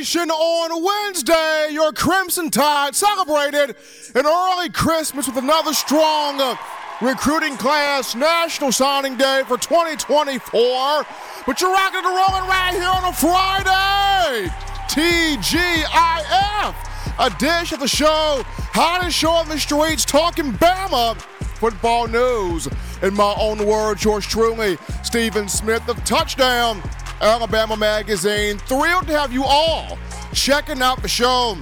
Nation on Wednesday, your Crimson Tide celebrated an early Christmas with another strong recruiting class, National Signing Day for 2024. But you're rocking and rolling right here on a Friday. TGIF, a dish of the show, hottest show on the streets, talking Bama football news. In my own words, yours truly, Stephen Smith of Touchdown Alabama Magazine. Thrilled to have you all checking out the show.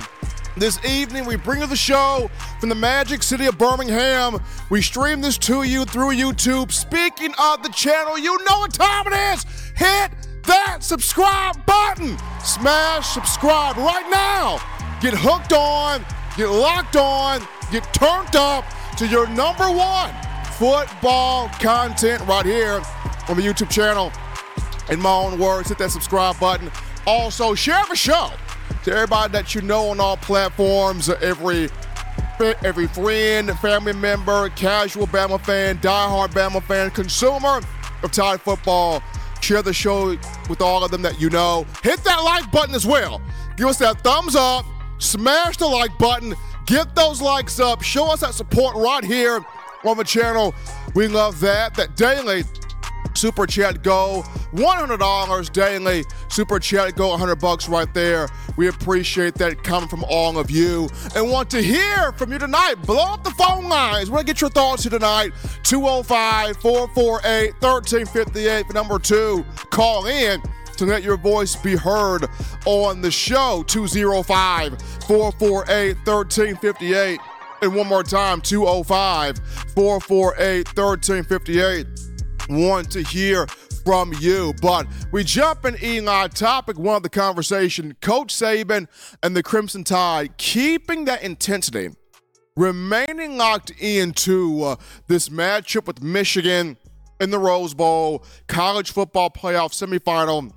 This evening, we bring you the show from the magic city of Birmingham. We stream this to you through YouTube. Speaking of the channel, you know what time it is. Hit that subscribe button. Smash subscribe right now. Get hooked on, get locked on, get turned up to your number one football content right here on the YouTube channel in my own words, hit that subscribe button. Also, share the show to everybody that you know on all platforms. Every every friend, family member, casual Bama fan, diehard Bama fan, consumer of Tide football. Share the show with all of them that you know. Hit that like button as well. Give us that thumbs up. Smash the like button. Get those likes up. Show us that support right here on the channel. We love that. That daily Super Chat Go, $100 daily. Super Chat Go, 100 bucks right there. We appreciate that coming from all of you and want to hear from you tonight. Blow up the phone lines. We're going to get your thoughts here tonight. 205 448 1358, number two. Call in to let your voice be heard on the show. 205 448 1358. And one more time, 205 448 1358 want to hear from you. But we jump in Eli topic one of the conversation. Coach Saban and the Crimson Tide keeping that intensity, remaining locked into uh, this matchup with Michigan in the Rose Bowl, college football playoff semifinal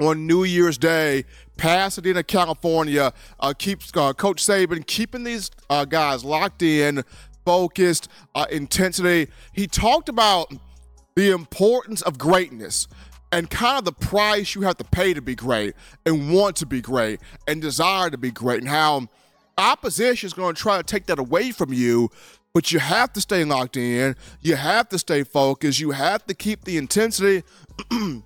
on New Year's Day. Pasadena, California, uh, keeps uh, Coach Saban keeping these uh, guys locked in, focused, uh, intensity. He talked about the importance of greatness and kind of the price you have to pay to be great and want to be great and desire to be great and how opposition is going to try to take that away from you but you have to stay locked in you have to stay focused you have to keep the intensity and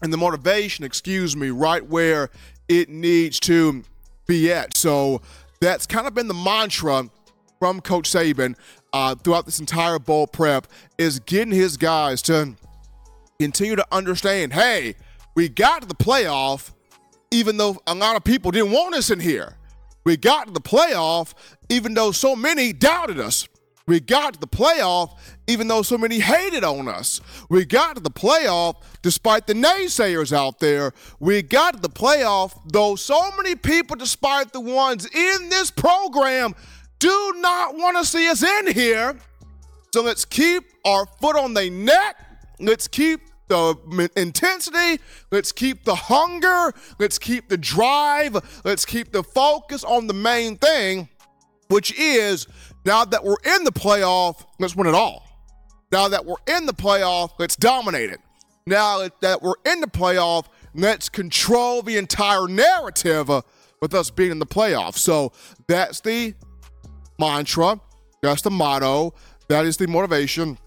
the motivation excuse me right where it needs to be at. So that's kind of been the mantra from coach saban uh, throughout this entire bowl prep is getting his guys to continue to understand hey, we got to the playoff, even though a lot of people didn't want us in here. We got to the playoff, even though so many doubted us. We got to the playoff, even though so many hated on us. We got to the playoff despite the naysayers out there. We got to the playoff, though so many people, despite the ones in this program, do not want to see us in here. So let's keep our foot on the neck. Let's keep the intensity. Let's keep the hunger. Let's keep the drive. Let's keep the focus on the main thing, which is now that we're in the playoff, let's win it all. Now that we're in the playoff, let's dominate it. Now that we're in the playoff, let's control the entire narrative uh, with us being in the playoff. So that's the mantra. That's the motto. That is the motivation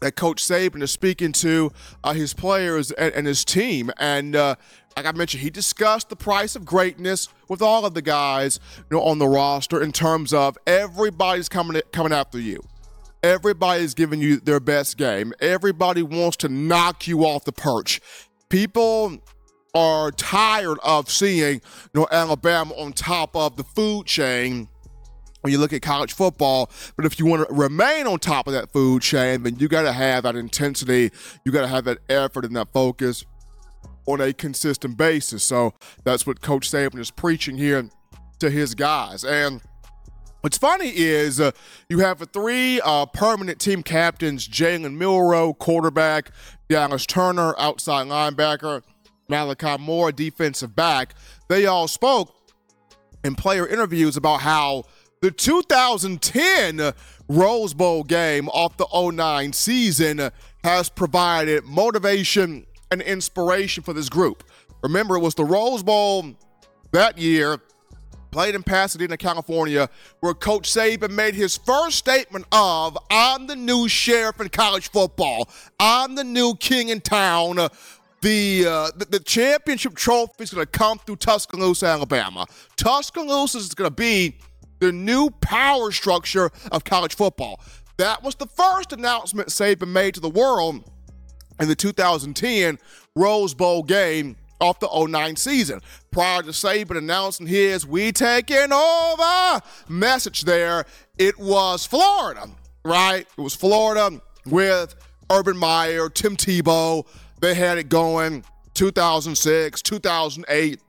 that Coach Saban is speaking to uh, his players and, and, his team. And uh, like I mentioned, he discussed the price of greatness with all of the guys you know, on the roster in terms of everybody's coming coming after you. Everybody's giving you their best game. Everybody wants to knock you off the perch. People are tired of seeing you know, Alabama on top of the food chain when you look at college football. But if you want to remain on top of that food chain, then you got to have that intensity, you got to have that effort and that focus on a consistent basis. So that's what Coach Saban is preaching here to his guys. And what's funny is uh, you have three uh, permanent team captains Jalen Milroe, quarterback, Dallas Turner, outside linebacker, Malachi Moore, defensive back. They all spoke in player interviews about how the 2010 Rose Bowl game off the 09 season has provided motivation and inspiration for this group. Remember, it was the Rose Bowl that year played in Pasadena, California, where Coach Saban made his first statement of, I'm the new sheriff in college football. I'm the new king in town. The, uh, the, the championship trophy is going to come through Tuscaloosa, Alabama. Tuscaloosa is going to be the new power structure of college football. That was the first announcement Saban made to the world in the 2010 Rose Bowl game off the 09 season. Prior to Saban announcing his We Taking Over message there, it was Florida, right? It was Florida with Urban Meyer, Tim Tebow. They had it going 2006, 2008,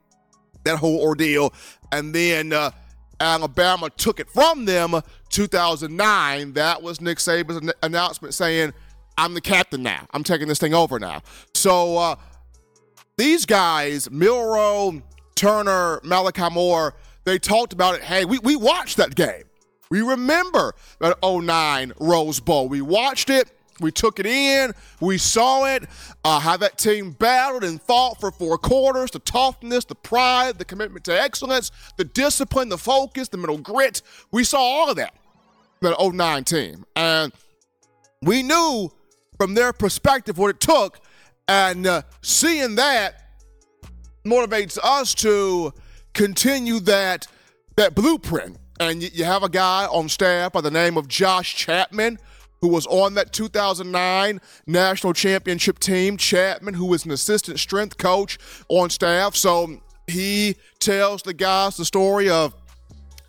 that whole ordeal. And then uh, Alabama took it from them 2009. That was Nick Saban's announcement saying, I'm the captain now. I'm taking this thing over now. So, uh, these guys, Milroe, Turner, Malachi Moore, they talked about it. Hey, we, we watched that game. We remember that 09 Rose Bowl. We watched it. We took it in. We saw it. Uh, how that team battled and fought for four quarters. The toughness, the pride, the commitment to excellence, the discipline, the focus, the mental grit. We saw all of that. That 09 team. And we knew from their perspective what it took and uh, seeing that motivates us to continue that that blueprint. And you, you have a guy on staff by the name of Josh Chapman, who was on that 2009 national championship team. Chapman, who is an assistant strength coach on staff, so he tells the guys the story of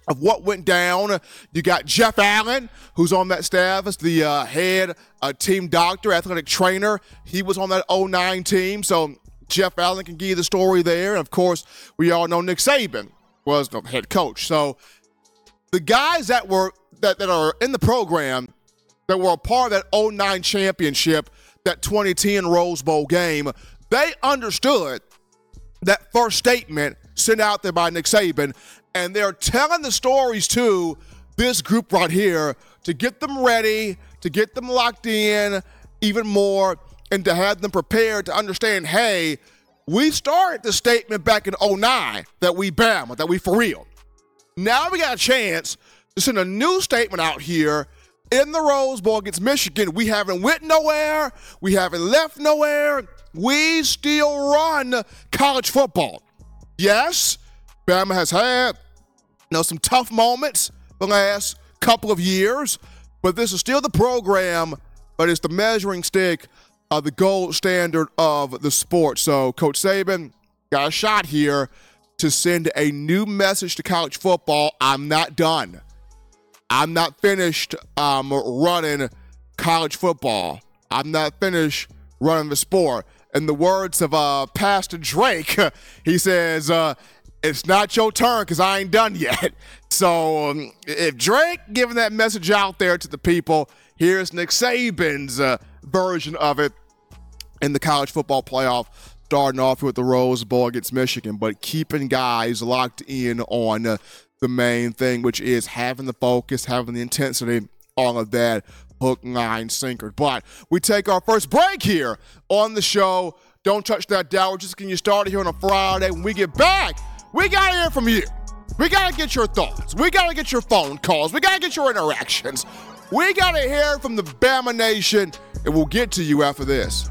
of what went down. You got Jeff Allen, who's on that staff as the uh, head uh, team doctor, athletic trainer. He was on that 09 team. So Jeff Allen can give you the story there. And of course, we all know Nick Saban was the head coach. So the guys that were that, that are in the program that were a part of that 09 championship, that 2010 Rose Bowl game, they understood that first statement sent out there by Nick Saban and they're telling the stories to this group right here to get them ready, to get them locked in even more, and to have them prepared to understand hey, we started the statement back in 09 that we Bama, that we for real. Now we got a chance to send a new statement out here in the Rose Bowl against Michigan. We haven't went nowhere, we haven't left nowhere. We still run college football. Yes, Bama has had know, some tough moments the last couple of years, but this is still the program, but it's the measuring stick of the gold standard of the sport. So, Coach Saban got a shot here to send a new message to college football. I'm not done. I'm not finished um, running college football. I'm not finished running the sport. In the words of uh, Pastor Drake, he says, uh, it's not your turn because I ain't done yet. So um, if Drake giving that message out there to the people, here's Nick Saban's uh, version of it in the college football playoff, starting off with the Rose Bowl against Michigan, but keeping guys locked in on uh, the main thing, which is having the focus, having the intensity, all of that hook, line, sinker. But we take our first break here on the show. Don't touch that dial. We're just getting you started here on a Friday. When we get back, we got to hear from you. We got to get your thoughts. We got to get your phone calls. We got to get your interactions. We got to hear from the Bama Nation, and we'll get to you after this.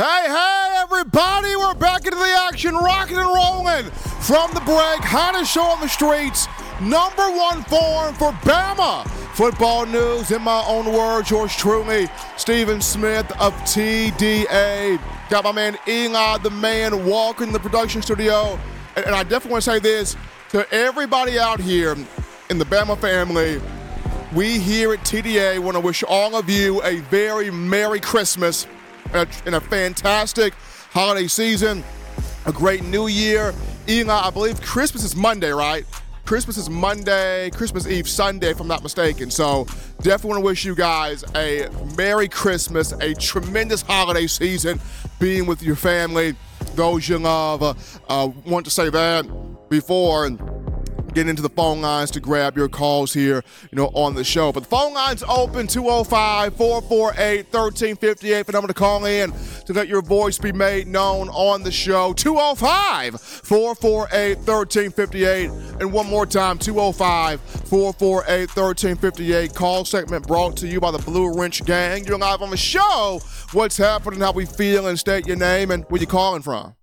Hey, hey, everybody, we're back into the action, rocking and rolling from the break. Hottest show on the streets, number one form for Bama. Football news, in my own words, yours truly, Stephen Smith of TDA. Got my man Eli, the man, walking the production studio. And, and I definitely want to say this to everybody out here in the Bama family. We here at TDA want to wish all of you a very Merry Christmas and a fantastic holiday season, a great new year. Eli, I believe Christmas is Monday, right? Christmas is Monday, Christmas Eve Sunday, if I'm not mistaken. So definitely want to wish you guys a Merry Christmas, a tremendous holiday season, being with your family, those you love. Uh, want to say that before get into the phone lines to grab your calls here, you know, on the show. But the phone lines open 205 448 1358 for number to call in to let your voice be made known on the show. 205 448 1358. And one more time 205 448 1358. Call segment brought to you by the Blue Wrench Gang. You're live on the show. What's happening, how we feel, and state your name and where you calling from.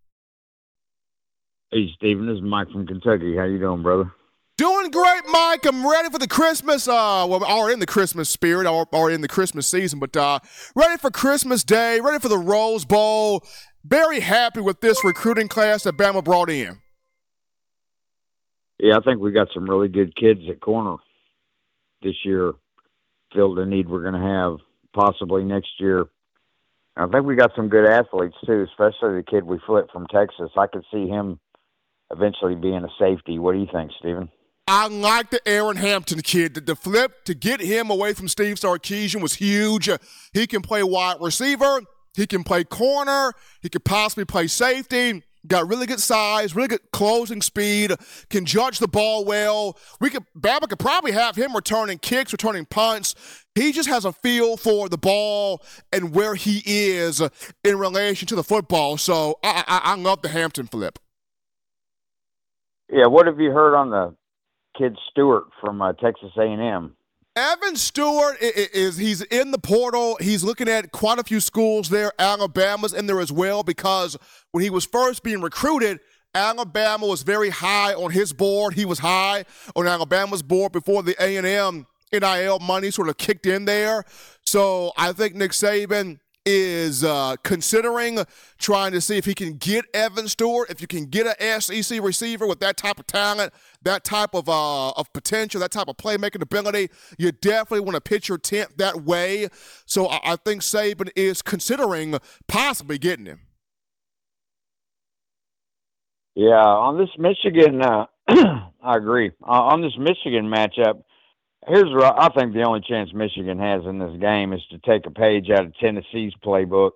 Hey, Stephen, this is Mike from Kentucky. How you doing, brother? Doing great, Mike. I'm ready for the Christmas. Uh, well, already in the Christmas spirit, already in the Christmas season, but uh, ready for Christmas Day, ready for the Rose Bowl. Very happy with this recruiting class that Bama brought in. Yeah, I think we got some really good kids at corner this year. Fill the need we're going to have possibly next year. I think we got some good athletes too, especially the kid we flipped from Texas. I could see him eventually being a safety. What do you think, Stephen? I like the Aeryn Hampton kid. The, the flip to get him away from Steve Sarkisian was huge. He can play wide receiver. He can play corner. He could possibly play safety. Got really good size, really good closing speed. Can judge the ball well. We could Bama could probably have him returning kicks, returning punts. He just has a feel for the ball and where he is in relation to the football. So I, I, I love the Hampton flip. Yeah, what have you heard on the kid Stewart from uh, Texas A&M? Evan Stewart is he's in the portal. He's looking at quite a few schools there. Alabama's in there as well because when he was first being recruited, Alabama was very high on his board. He was high on Alabama's board before the A&M NIL money sort of kicked in there. So I think Nick Saban is uh, considering trying to see if he can get Evan Stewart. If you can get an SEC receiver with that type of talent, that type of uh, of potential, that type of playmaking ability, you definitely want to pitch your tent that way. So I, I think Saban is considering possibly getting him. Yeah, on this Michigan, uh, I agree. Uh, on this Michigan matchup, here's what I think the only chance Michigan has in this game is to take a page out of Tennessee's playbook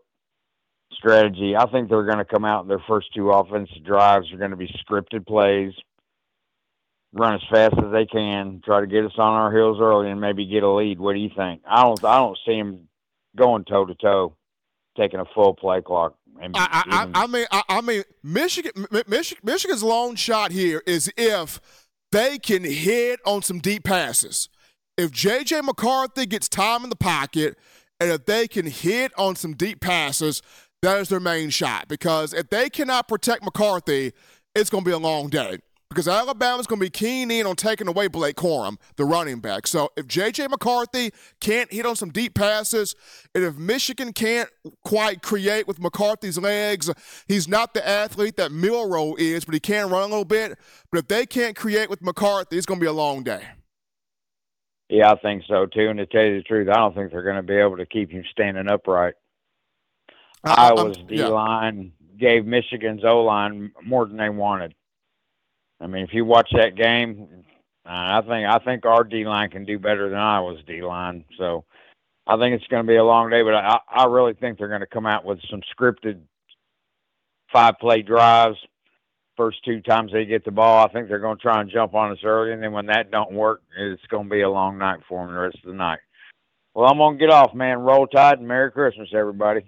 strategy. I think they're going to come out in their first two offensive drives are going to be scripted plays, run as fast as they can, try to get us on our heels early, and maybe get a lead. What do you think? I don't. I don't see them going toe to toe, taking a full play clock. I, I, I, mean, I, I mean, Michigan, Michigan, Michigan's long shot here is if they can hit on some deep passes if J.J. McCarthy gets time in the pocket and if they can hit on some deep passes, that is their main shot. Because if they cannot protect McCarthy, it's going to be a long day. Because Alabama's going to be keen in on taking away Blake Corum, the running back. So if J.J. McCarthy can't hit on some deep passes, and if Michigan can't quite create with McCarthy's legs, he's not the athlete that Milroe is, but he can run a little bit. But if they can't create with McCarthy, it's going to be a long day. Yeah, I think so too. And to tell you the truth, I don't think they're going to be able to keep him standing upright. Uh, Iowa's D yeah. line gave Michigan's O line more than they wanted. I mean, if you watch that game, uh, I think I think our D line can do better than Iowa's D line. So I think it's going to be a long day, but I, I really think they're going to come out with some scripted five play drives first two times they get the ball, I think they're going to try and jump on us early, and then when that don't work, it's going to be a long night for them the rest of the night. Well, I'm to get off, man. Roll Tide and Merry Christmas, everybody.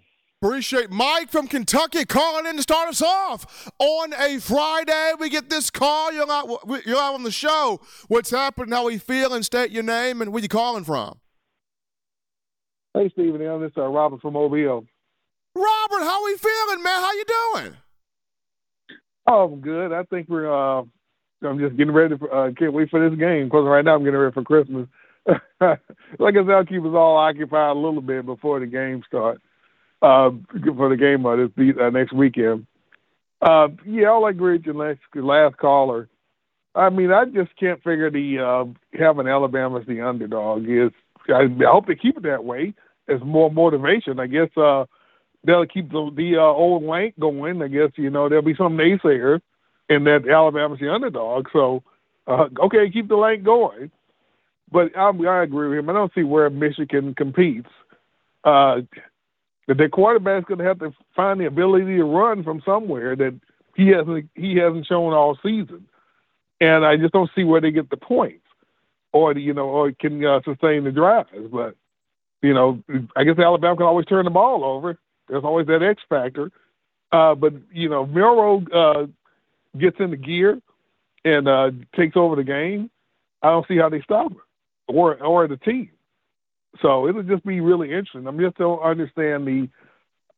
Appreciate Mike from Kentucky calling in to start us off on a Friday. We get this call. You're out, you're out on the show. What's happening? How we feeling? State your name and where you calling from. Hey, Stephen. This is uh, Robert from Mobile. Robert, how we feeling, man? How you doing? Oh, I'm good. I think we're. Uh, I'm just getting ready. For, uh, can't wait for this game because right now I'm getting ready for Christmas. like I said, I'll keep us all occupied a little bit before the game starts. Uh, for the game uh, this uh, next weekend. Uh, yeah, I'll agree with your last, last caller. I mean, I just can't figure the uh, having Alabama as the underdog is. I, I hope they keep it that way. As more motivation, I guess. Uh, they'll keep the, the uh, old lank going. I guess you know there'll be some naysayers, and that Alabama's the underdog. So, uh, okay, keep the lank going. But I, I agree with him. I don't see where Michigan competes. Uh, their quarterback's going to have to find the ability to run from somewhere that he hasn't he hasn't shown all season, and I just don't see where they get the points, or you know, or can uh, sustain the drives. But you know, I guess Alabama can always turn the ball over. There's always that X factor. Uh, but you know, Milroe uh, gets into gear and uh, takes over the game. I don't see how they stop her or or the team. So it'll just be really interesting. I am just don't understand the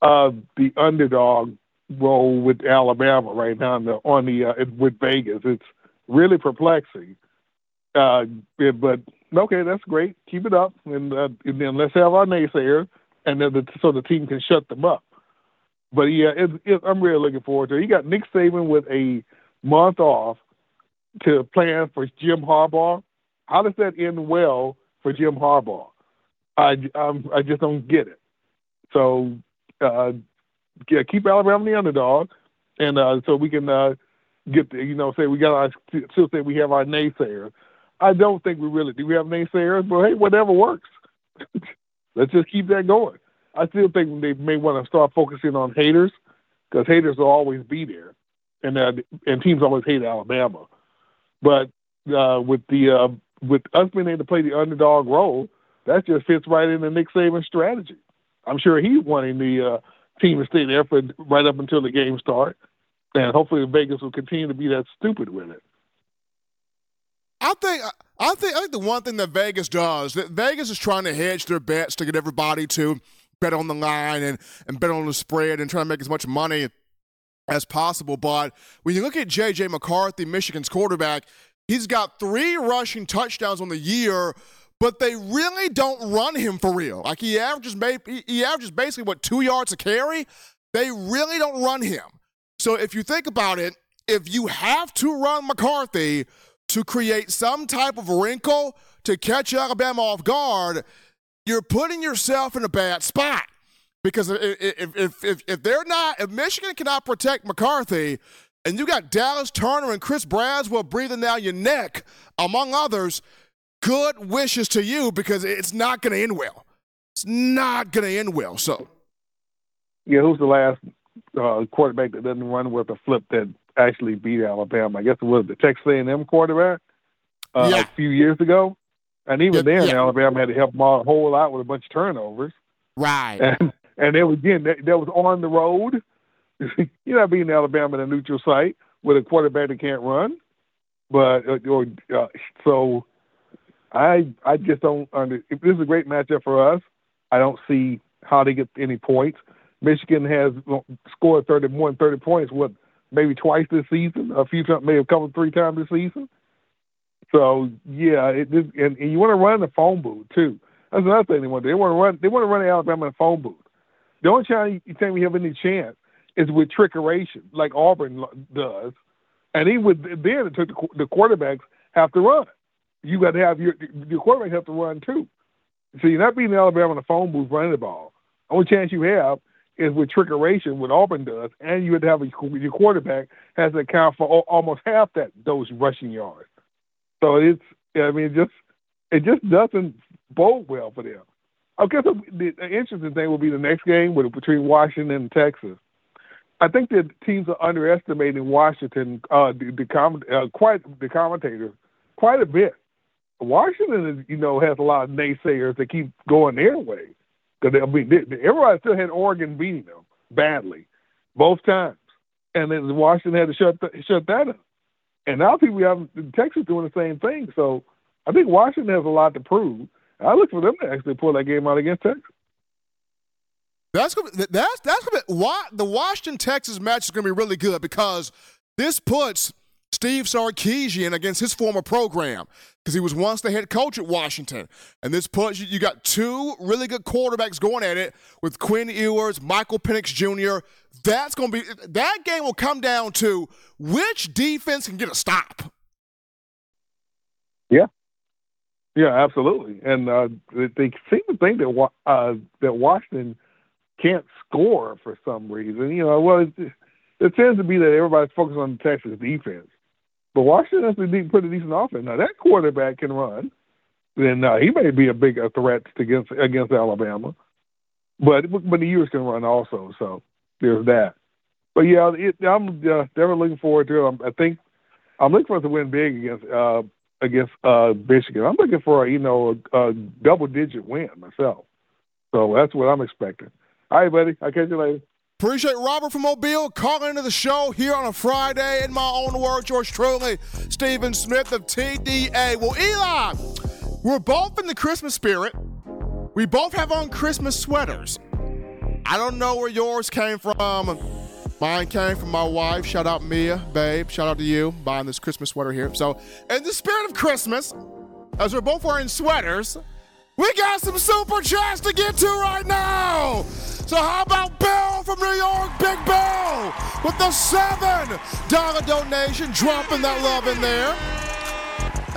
uh, the underdog role with Alabama right now on the, on the uh, with Vegas. It's really perplexing. Uh, but okay, that's great. Keep it up, and, uh, and then let's have our naysayers, and then the, so the team can shut them up. But yeah, it, it, I'm really looking forward to it. You got Nick Saban with a month off to plan for Jim Harbaugh. How does that end well for Jim Harbaugh? I I just don't get it. So uh, yeah, keep Alabama the underdog, and uh, so we can uh, get the, you know say we got our still say we have our naysayers. I don't think we really do. We have naysayers, but hey, whatever works. Let's just keep that going. I still think they may want to start focusing on haters because haters will always be there, and uh, and teams always hate Alabama. But uh, with the uh, with us being able to play the underdog role, that just fits right into Nick Saban's strategy. I'm sure he's wanting the uh, team to stay there for right up until the game starts, and hopefully Vegas will continue to be that stupid with it. I think I think I think the one thing that Vegas does that Vegas is trying to hedge their bets to get everybody to bet on the line and, and bet on the spread and try to make as much money as possible. But when you look at J.J. McCarthy, Michigan's quarterback, he's got three rushing touchdowns on the year, but they really don't run him for real. Like he averages he averages basically what two yards a carry. They really don't run him. So if you think about it, if you have to run McCarthy to create some type of wrinkle to catch Alabama off guard, you're putting yourself in a bad spot. Because if, if, if, if they're not, if Michigan cannot protect McCarthy, and you got Dallas Turner and Chris Braswell breathing down your neck, among others, good wishes to you because it's not going to end well. It's not going to end well. So, yeah, who's the last uh, quarterback that doesn't run with a flip that actually beat Alabama? I guess it was the Texas A&M quarterback uh, yeah. a few years ago, and even yeah, then, yeah. Alabama had to help them out a whole lot with a bunch of turnovers. Right. And and was again, that, that was on the road. You're not beating Alabama in a neutral site with a quarterback that can't run. But uh, or, uh, so I I just don't under. If this is a great matchup for us, I don't see how they get any points. Michigan has scored thirty more than thirty points. What maybe twice this season? A few times, maybe a couple three times this season. So yeah, it, and, and you want to run the phone booth too. That's another thing they want. to They want to run. They want to run Alabama in the phone booth. The only time you think we have any chance is with trickeration, like Auburn does, and even with then it took the, the quarterbacks have to run you got to have your your quarterback have to run too. So you're not beating Alabama in the phone booth running the ball. Only chance you have is with trickeration, what Auburn does, and you would have a, your quarterback has to account for almost half that those rushing yards. So it's I mean just it just doesn't bode well for them. I guess the, the interesting thing will be the next game with, between Washington and Texas. I think that teams are underestimating Washington, uh, the, the com- uh, quite the commentators, quite a bit. Washington, you know, has a lot of naysayers that keep going their way. Because I mean, they, everybody still had Oregon beating them badly, both times, and then Washington had to shut the, shut that up. And now people have Texas doing the same thing. So I think Washington has a lot to prove. I look for them to actually pull that game out against Texas. That's gonna, that's that's gonna be, why the Washington Texas match is gonna be really good because this puts Steve Sarkisian against his former program because he was once the head coach at Washington. And this puts you, you got two really good quarterbacks going at it with Quinn Ewers, Michael Penix Jr. That's going to be that game will come down to which defense can get a stop. Yeah. Yeah, absolutely. And uh, they seem to think that uh, that Washington can't score for some reason. You know, well, it, it tends to be that everybody's focused on the Texas defense. But Washington has a pretty decent offense. Now that quarterback can run, then uh, he may be a big threat against against Alabama. But but the Ewers can run also, so there's that. But yeah, it, I'm uh, definitely looking forward to it. I think I'm looking for to win big against uh, against uh, Michigan. I'm looking for a, you know a, a double digit win myself. So that's what I'm expecting. All right, buddy. I'll catch you later. Appreciate Robert from Mobile calling into the show here on a Friday. In my own word, George truly, Stephen Smith of TDA. Well, Eli, we're both in the Christmas spirit. We both have on Christmas sweaters. I don't know where yours came from. Mine came from my wife. Shout out Mia, babe. Shout out to you buying this Christmas sweater here. So, in the spirit of Christmas, as we're both wearing sweaters, we got some super chats to get to right now. So how about Bill from New York, Big Bill, with the seven dollar donation, dropping that love in there.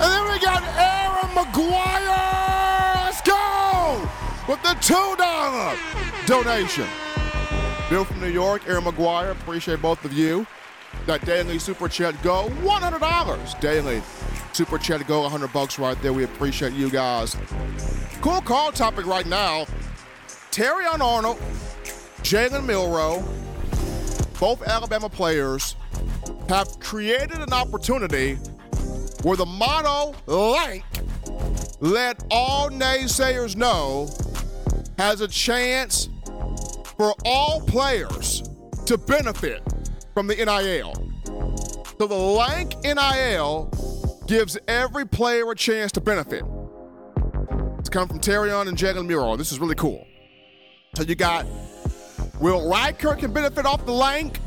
And then we got Aaron McGuire. Let's go with the two dollar donation. Bill from New York, Aaron McGuire. Appreciate both of you. That daily super chat go $100 daily. Super chat go 100 bucks right there. We appreciate you guys. Cool call topic right now. Terrion Arnold, Jalen Milroe, both Alabama players have created an opportunity where the motto "Lank," let all naysayers know, has a chance for all players to benefit from the NIL. So the Lank NIL gives every player a chance to benefit. It's come from Terrion and Jalen Milroe. This is really cool. So you got Will Reichard can benefit off the Lank.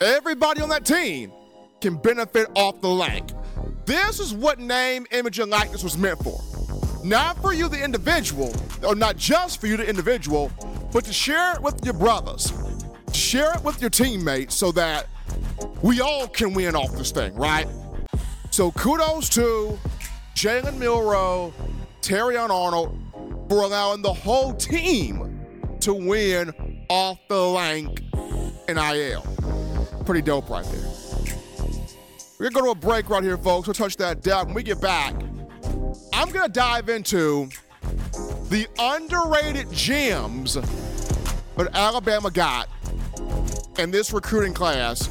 Everybody on that team can benefit off the Lank. This is what name, image, and likeness was meant for. Not for you, the individual, or not just for you, the individual, but to share it with your brothers, share it with your teammates so that we all can win off this thing, right? So kudos to Jalen Milroe, Terrion Arnold for allowing the whole team to win off the Lank NIL. Pretty dope right there. We're gonna go to a break right here, folks. We'll touch that down. When we get back, I'm gonna dive into the underrated gems that Alabama got in this recruiting class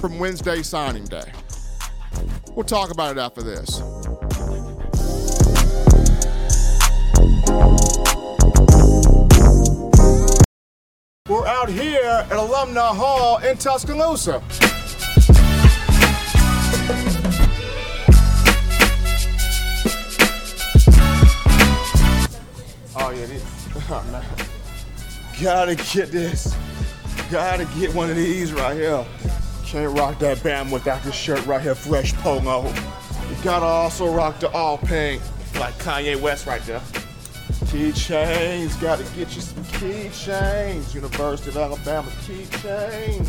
from Wednesday signing day. We'll talk about it after this. We're out here at Alumni Hall in Tuscaloosa. Oh yeah, this. Gotta get this. Gotta get one of these right here. Can't rock that band without this shirt right here, fresh polo. You gotta also rock the all pink, like Kanye West right there. Keychains, gotta get you some keychains. University of Alabama keychains.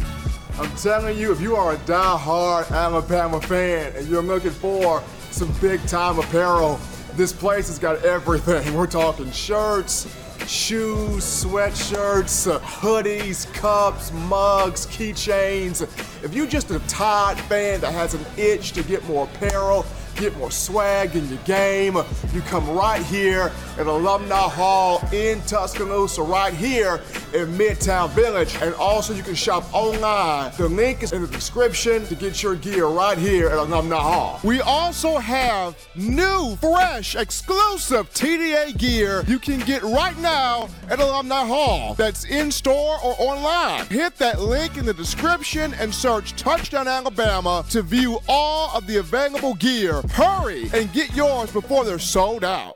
I'm telling you, if you are a die-hard Alabama fan and you're looking for some big time apparel, this place has got everything. We're talking shirts, shoes, sweatshirts, uh, hoodies, cups, mugs, keychains. If you're just a Tide fan that has an itch to get more apparel, get more swag in your game, you come right here at Alumni Hall in Tuscaloosa, right here in Midtown Village. And also, you can shop online. The link is in the description to get your gear right here at Alumni Hall. We also have new, fresh, exclusive TDA gear you can get right now at Alumni Hall. That's in store or online. Hit that link in the description and search Touchdown Alabama to view all of the available gear. Hurry and get yours before they're sold out.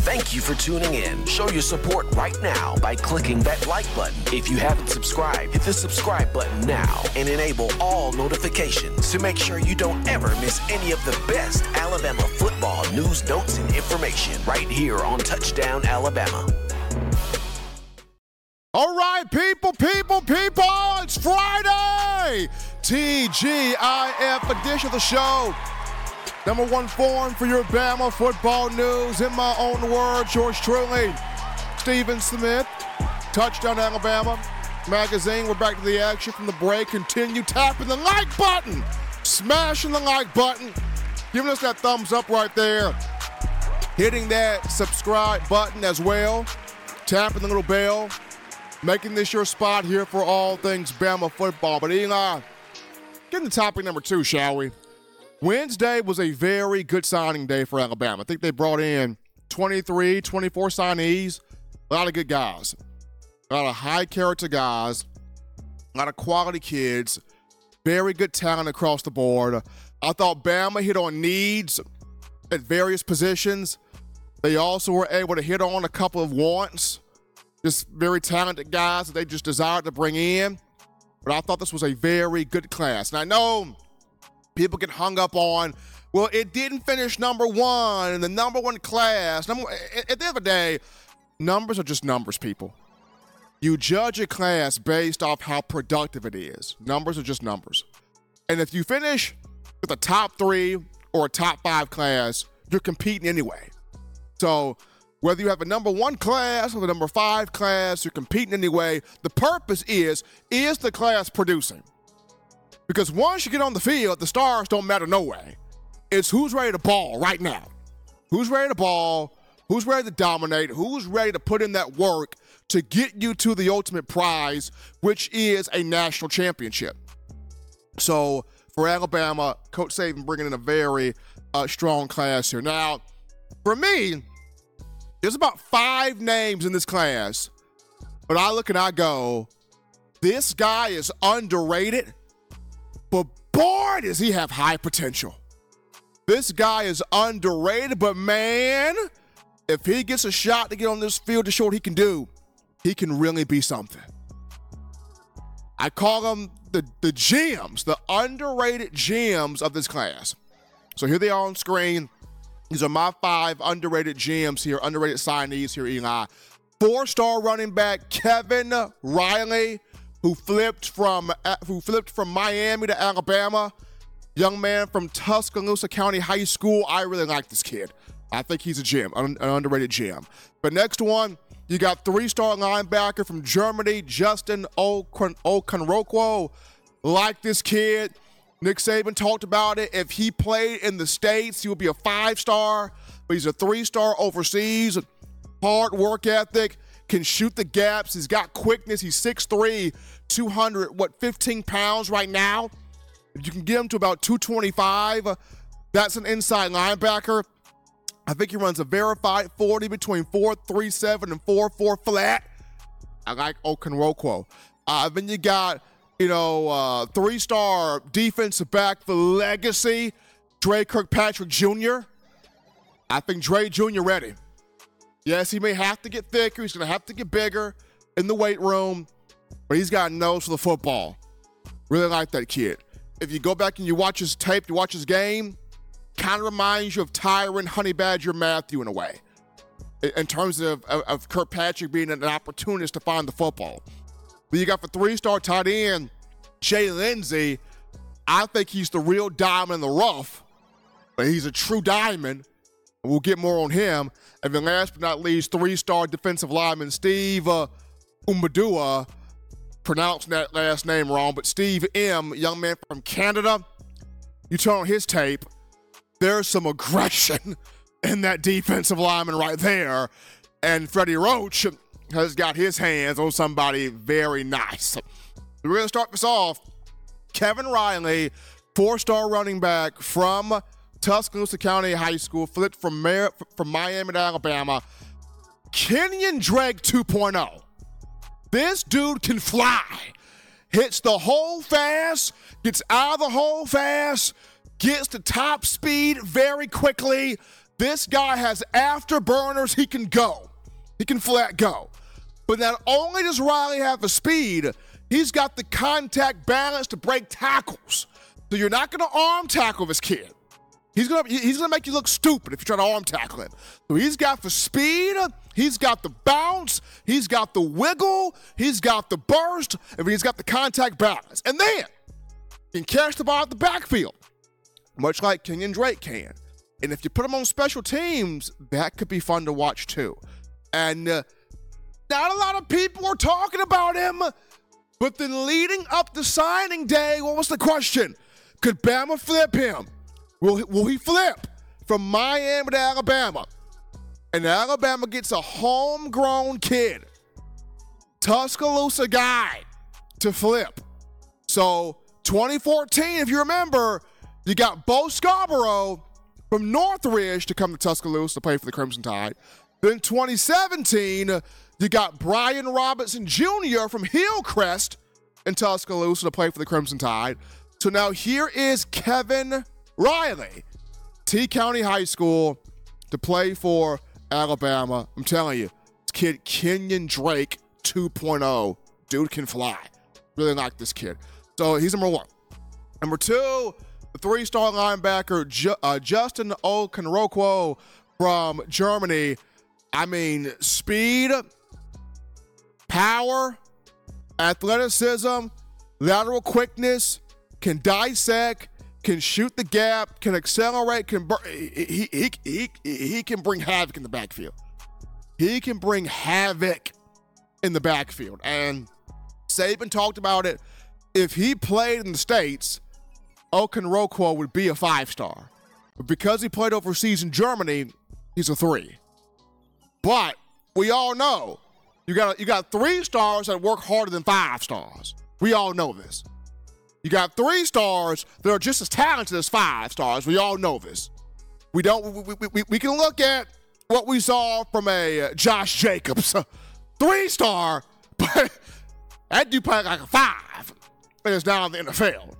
Thank you for tuning in. Show your support right now by clicking that like button. If you haven't subscribed, hit the subscribe button now and enable all notifications to make sure you don't ever miss any of the best Alabama football news, notes, and information right here on Touchdown Alabama. All right, people, people, people, it's Friday! TGIF edition of the show. Number one forum for your Bama football news. In my own words, yours truly, Stephen Smith, Touchdown Alabama magazine. We're back to the action from the break. Continue tapping the like button, smashing the like button, giving us that thumbs up right there, hitting that subscribe button as well, tapping the little bell, making this your spot here for all things Bama football. But Eli, get into topic number two, shall we? Wednesday was a very good signing day for Alabama. I think they brought in 23, 24 signees, a lot of good guys, a lot of high character guys, a lot of quality kids, very good talent across the board. I thought Bama hit on needs at various positions. They also were able to hit on a couple of wants, just very talented guys that they just desired to bring in. But I thought this was a very good class. And I know people get hung up on, well, it didn't finish number one in the number one class. Number, at the end of the day, numbers are just numbers, people. You judge a class based off how productive it is. Numbers are just numbers. And if you finish with a top three or a top five class, you're competing anyway. So whether you have a number one class or a number five class, you're competing anyway. The purpose is, is the class producing? Because once you get on the field, the stars don't matter no way. It's who's ready to ball right now. Who's ready to ball? Who's ready to dominate? Who's ready to put in that work to get you to the ultimate prize, which is a national championship? So for Alabama, Coach Saban bringing in a very uh, strong class here. Now, for me, there's about five names in this class, but I look and I go, this guy is underrated but boy, does he have high potential. This guy is underrated, but man, if he gets a shot to get on this field to show what he can do, he can really be something. I call them the, the gems, the underrated gems of this class. So here they are on screen. These are my five underrated gems here, underrated signees here, Eli. Four star running back Kevin Riley who flipped from uh, who flipped from Miami to Alabama. Young man from Tuscaloosa County High School. I really like this kid. I think he's a gem, an, underrated gem. But next one, you got three-star linebacker from Germany, Justin Okoronkwo. Like this kid. Nick Saban talked about it. If he played in the States, he would be a five-star, but he's a three-star overseas. Hard work ethic can shoot the gaps. He's got quickness. He's 6'3, 200, what, 15 pounds right now. If you can get him to about 225, that's an inside linebacker. I think he runs a verified 40 between 437 and 44 flat. I like Okoronkwo. Uh, then you got, you know, uh, three star defensive back for legacy, Dre Kirkpatrick Jr. I think Dre Jr. ready. Yes, he may have to get thicker. He's going to have to get bigger in the weight room, but he's got a nose for the football. Really like that kid. If you go back and you watch his tape, you watch his game, kind of reminds you of Tyrann Honey Badger Mathieu in a way, in terms of, of, of Kirkpatrick being an opportunist to find the football. But you got for three star tight end, Jay Lindsey. I think he's the real diamond in the rough, but he's a true diamond We'll get more on him. And then last but not least, three-star defensive lineman Steve uh, Umbadua, pronounced that last name wrong, but Steve M, young man from Canada. You turn on his tape, there's some aggression in that defensive lineman right there. And Freddie Roach has got his hands on somebody very nice. We're going to start this off. Kevin Riley, four star running back from Tuscaloosa County High School, flipped from, Mar- from Miami to Alabama. Kenyon Drake 2.0. This dude can fly. Hits the hole fast, gets out of the hole fast, gets to top speed very quickly. This guy has afterburners. He can go. He can flat go. But not only does Riley have the speed, he's got the contact balance to break tackles. So you're not going to arm tackle this kid. He's gonna he's gonna make you look stupid if you try to arm tackle him. So he's got the speed, he's got the bounce, he's got the wiggle, he's got the burst, and he's got the contact balance. And then he can catch the ball at the backfield, much like Kenyan Drake can. And if you put him on special teams, that could be fun to watch too. And uh, not a lot of people are talking about him. But then leading up to signing day, what was the question? Could Bama flip him? Will, will he flip from Miami to Alabama? And Alabama gets a homegrown kid, Tuscaloosa guy, to flip. So 2014, if you remember, you got Bo Scarbrough from Northridge to come to Tuscaloosa to play for the Crimson Tide. Then 2017, you got Brian Robinson Jr. from Hillcrest in Tuscaloosa to play for the Crimson Tide. So now here is Kevin Riley, T County High School, to play for Alabama. I'm telling you, this kid Kenyan Drake 2.0, dude can fly. Really like this kid. So he's number one. Number two, three-star linebacker Ju- uh, Justin Okoronkwo from Germany. I mean, speed, power, athleticism, lateral quickness, can dissect, can shoot the gap, can accelerate, can he, he, he, he can bring havoc in the backfield. He can bring havoc in the backfield. And Saban talked about it. If he played in the States, Okoronkwo would be a five star. But because he played overseas in Germany, he's a three. But we all know you got you got three stars that work harder than five stars. We all know this. You got three stars that are just as talented as five stars. We all know this. We don't. We, we, we can look at what we saw from a uh, Josh Jacobs, three star, but that dude played like a five, and it's now in the NFL.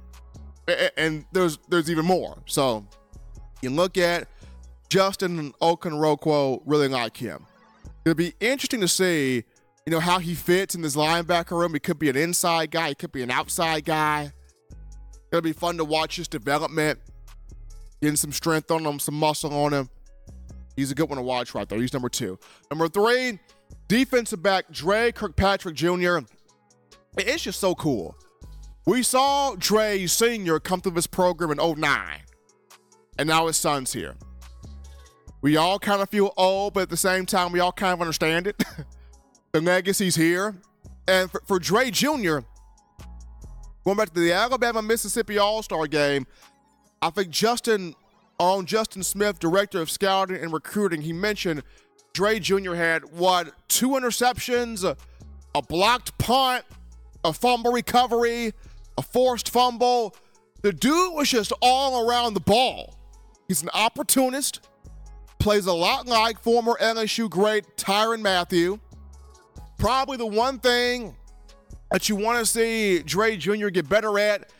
And there's there's even more. So you look at Justin Okoronkwo, really like him. It'll be interesting to see, you know, how he fits in this linebacker room. He could be an inside guy. He could be an outside guy. It'll be fun to watch his development, getting some strength on him, some muscle on him. He's a good one to watch right there. He's number two. Number three, defensive back Dre Kirkpatrick Jr. It's just so cool. We saw Dre Sr. come through this program in 09, and now his son's here. We all kind of feel old, but at the same time, we all kind of understand it. the legacy's here. And for, for Dre Jr., Going back to the Alabama Mississippi All Star game, I think Justin, on Justin Smith, director of scouting and recruiting, he mentioned Dre Jr. had what two interceptions, a, a blocked punt, a fumble recovery, a forced fumble. The dude was just all around the ball. He's an opportunist, plays a lot like former LSU great Tyrann Mathieu. Probably the one thing that you want to see Dre Jr. get better at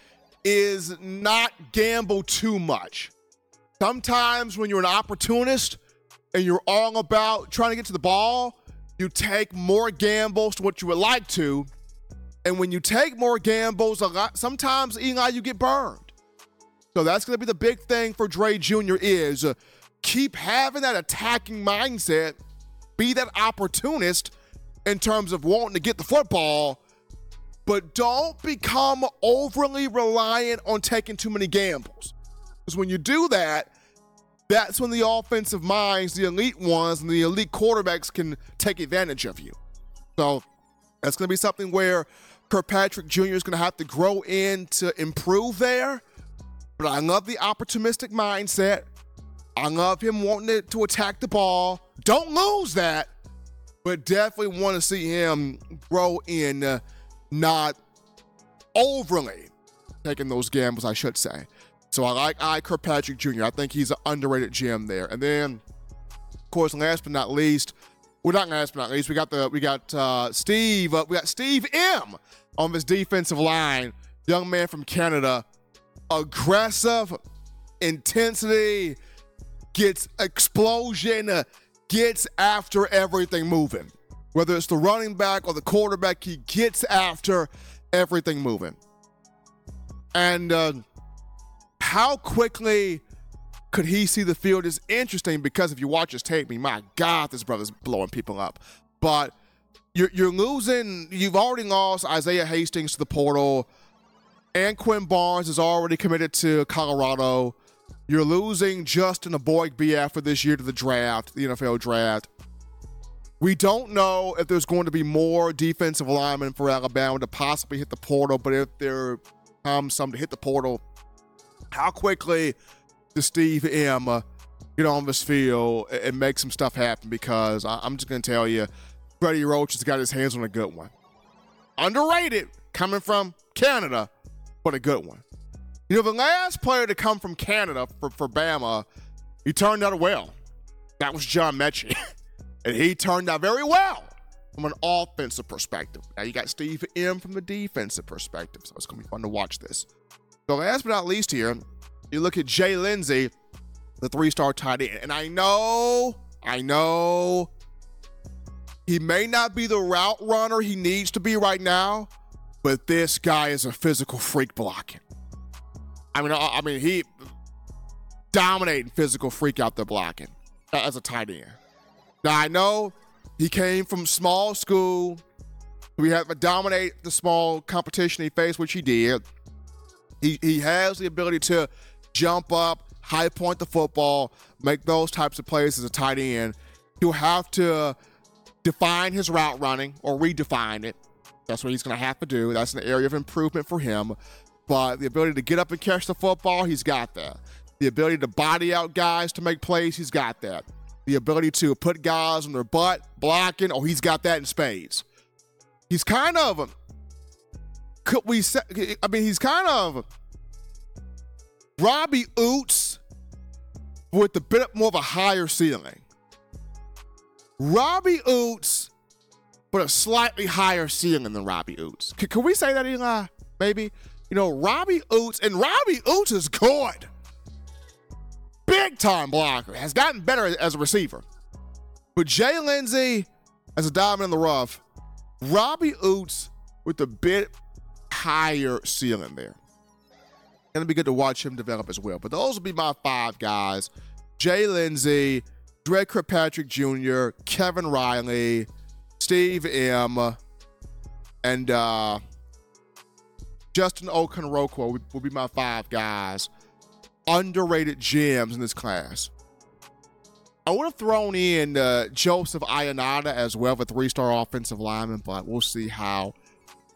is not gamble too much. Sometimes when you're an opportunist and you're all about trying to get to the ball, you take more gambles to what you would like to. And when you take more gambles, a lot sometimes Eli you get burned. So that's going to be the big thing for Dre Jr. is uh, keep having that attacking mindset, be that opportunist in terms of wanting to get the football but don't become overly reliant on taking too many gambles. Because when you do that, that's when the offensive minds, the elite ones, and the elite quarterbacks can take advantage of you. So that's going to be something where Kirkpatrick Jr. is going to have to grow in to improve there. But I love the opportunistic mindset. I love him wanting to, to attack the ball. Don't lose that, but definitely want to see him grow in, uh, not overly taking those gambles, I should say. So I like I Kirkpatrick Jr. I think he's an underrated gem there. And then, of course, last but not least, we're well, not last but not least, we got the we got uh, Steve. Uh, we got Steve M on this defensive line. Young man from Canada, aggressive, intensity, gets explosion, gets after everything moving. Whether it's the running back or the quarterback, he gets after everything moving. And uh, how quickly could he see the field is interesting because if you watch his tape, me, my God, this brother's blowing people up. But you're, you're losing, you've already lost Isaiah Hastings to the portal, and Quinn Barnes is already committed to Colorado. You're losing Justin Eboigbe after this year to the draft, the NFL draft. We don't know if there's going to be more defensive linemen for Alabama to possibly hit the portal, but if there comes some to hit the portal, how quickly does Steve M uh, get on this field and make some stuff happen? Because I'm just going to tell you, Freddie Roach has got his hands on a good one. Underrated, coming from Canada, but a good one. You know, the last player to come from Canada for, for Bama, he turned out well. That was John Metchie. and he turned out very well from an offensive perspective. Now you got Steve M from the defensive perspective, so it's going to be fun to watch this. So last but not least here, you look at Jay Lindsey, the three-star tight end. And I know, I know he may not be the route runner he needs to be right now, but this guy is a physical freak blocking. I mean, I, I mean, he dominating physical freak out there blocking as a tight end. Now I know he came from small school. We had to dominate the small competition he faced, which he did. He he has the ability to jump up, high point the football, make those types of plays as a tight end. He'll have to define his route running or redefine it. That's what he's going to have to do. That's an area of improvement for him. But the ability to get up and catch the football, he's got that. The ability to body out guys to make plays, he's got that. The ability to put guys on their butt, blocking, oh, he's got that in spades. He's kind of, could we say, I mean, he's kind of Robbie Ouzts with a bit more of a higher ceiling. Robbie Ouzts, but a slightly higher ceiling than Robbie Ouzts. Can, can we say that, Eli? Maybe? You know, Robbie Ouzts, and Robbie Ouzts is good. Big time blocker. Has gotten better as a receiver. But Jay Lindsey as a diamond in the rough, Robbie Ouzts with a bit higher ceiling there. Gonna be good to watch him develop as well. But those will be my five guys. Jay Lindsey, Dre Kirkpatrick Jr., Kevin Riley, Steve M, and uh, Justin Okoronkwo will be my five guys. Underrated gems in this class. I would have thrown in uh, Joseph Ionata as well, a three-star offensive lineman, but we'll see how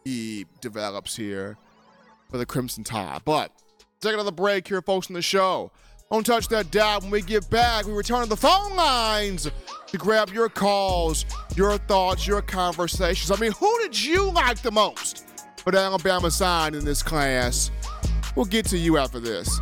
he develops here for the Crimson Tide. But take another break here, folks, in the show. Don't touch that dial. When we get back, we return to the phone lines to grab your calls, your thoughts, your conversations. I mean, who did you like the most for the Alabama side in this class? We'll get to you after this.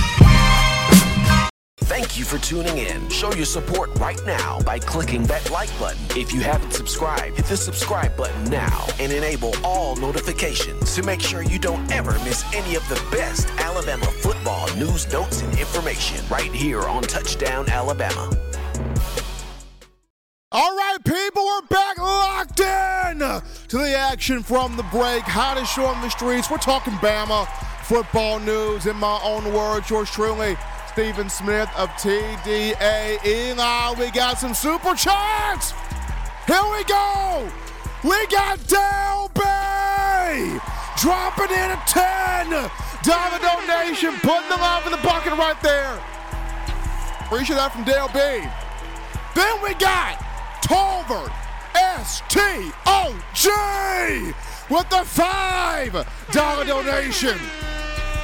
Thank you for tuning in. Show your support right now by clicking that like button. If you haven't subscribed, hit the subscribe button now and enable all notifications to make sure you don't ever miss any of the best Alabama football news, notes, and information right here on Touchdown Alabama. All right, people, we're back locked in to the action from the break. Hottest show on the streets. We're talking Bama football news. In my own words, yours truly, Stephen Smith of TDA Eli. We got some super chats. Here we go. We got Dale Bay dropping in a 10. Dollar donation, putting the love in the bucket right there. Appreciate that from Dale B. Then we got Tolbert, S-T-O-G, with the $5 donation.